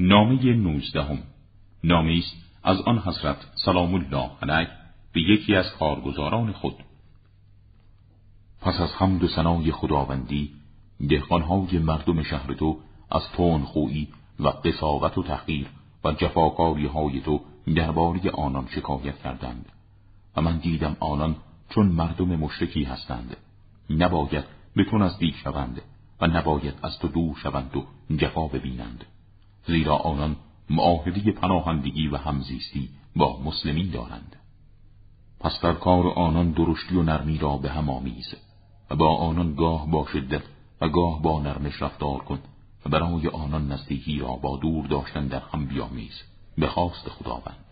نامه نوزدهم. نامه است از آن حضرت سلام الله علیه به یکی از کارگزاران خود. پس از حمد و ثنای خداوندی دهقانهای مردم شهر تو از تون خویی و قصاوت و تحقیر و جفاکاری های تو درباره آنان شکایت کردند. و من دیدم آنان چون مردم مشرکی هستند. نباید به تو نزدیک شوند و نباید از تو دور شوند و جفا ببینند. زیرا آنان معاهده پناهندگی و همزیستی با مسلمین دارند. پس در کار آنان درشتی و نرمی را به هم آمیز و با آنان گاه با شدت و گاه با نرمش رفتار کن و برای آنان نزدیکی را با دور داشتن در هم بیامیز به خواست خداوند.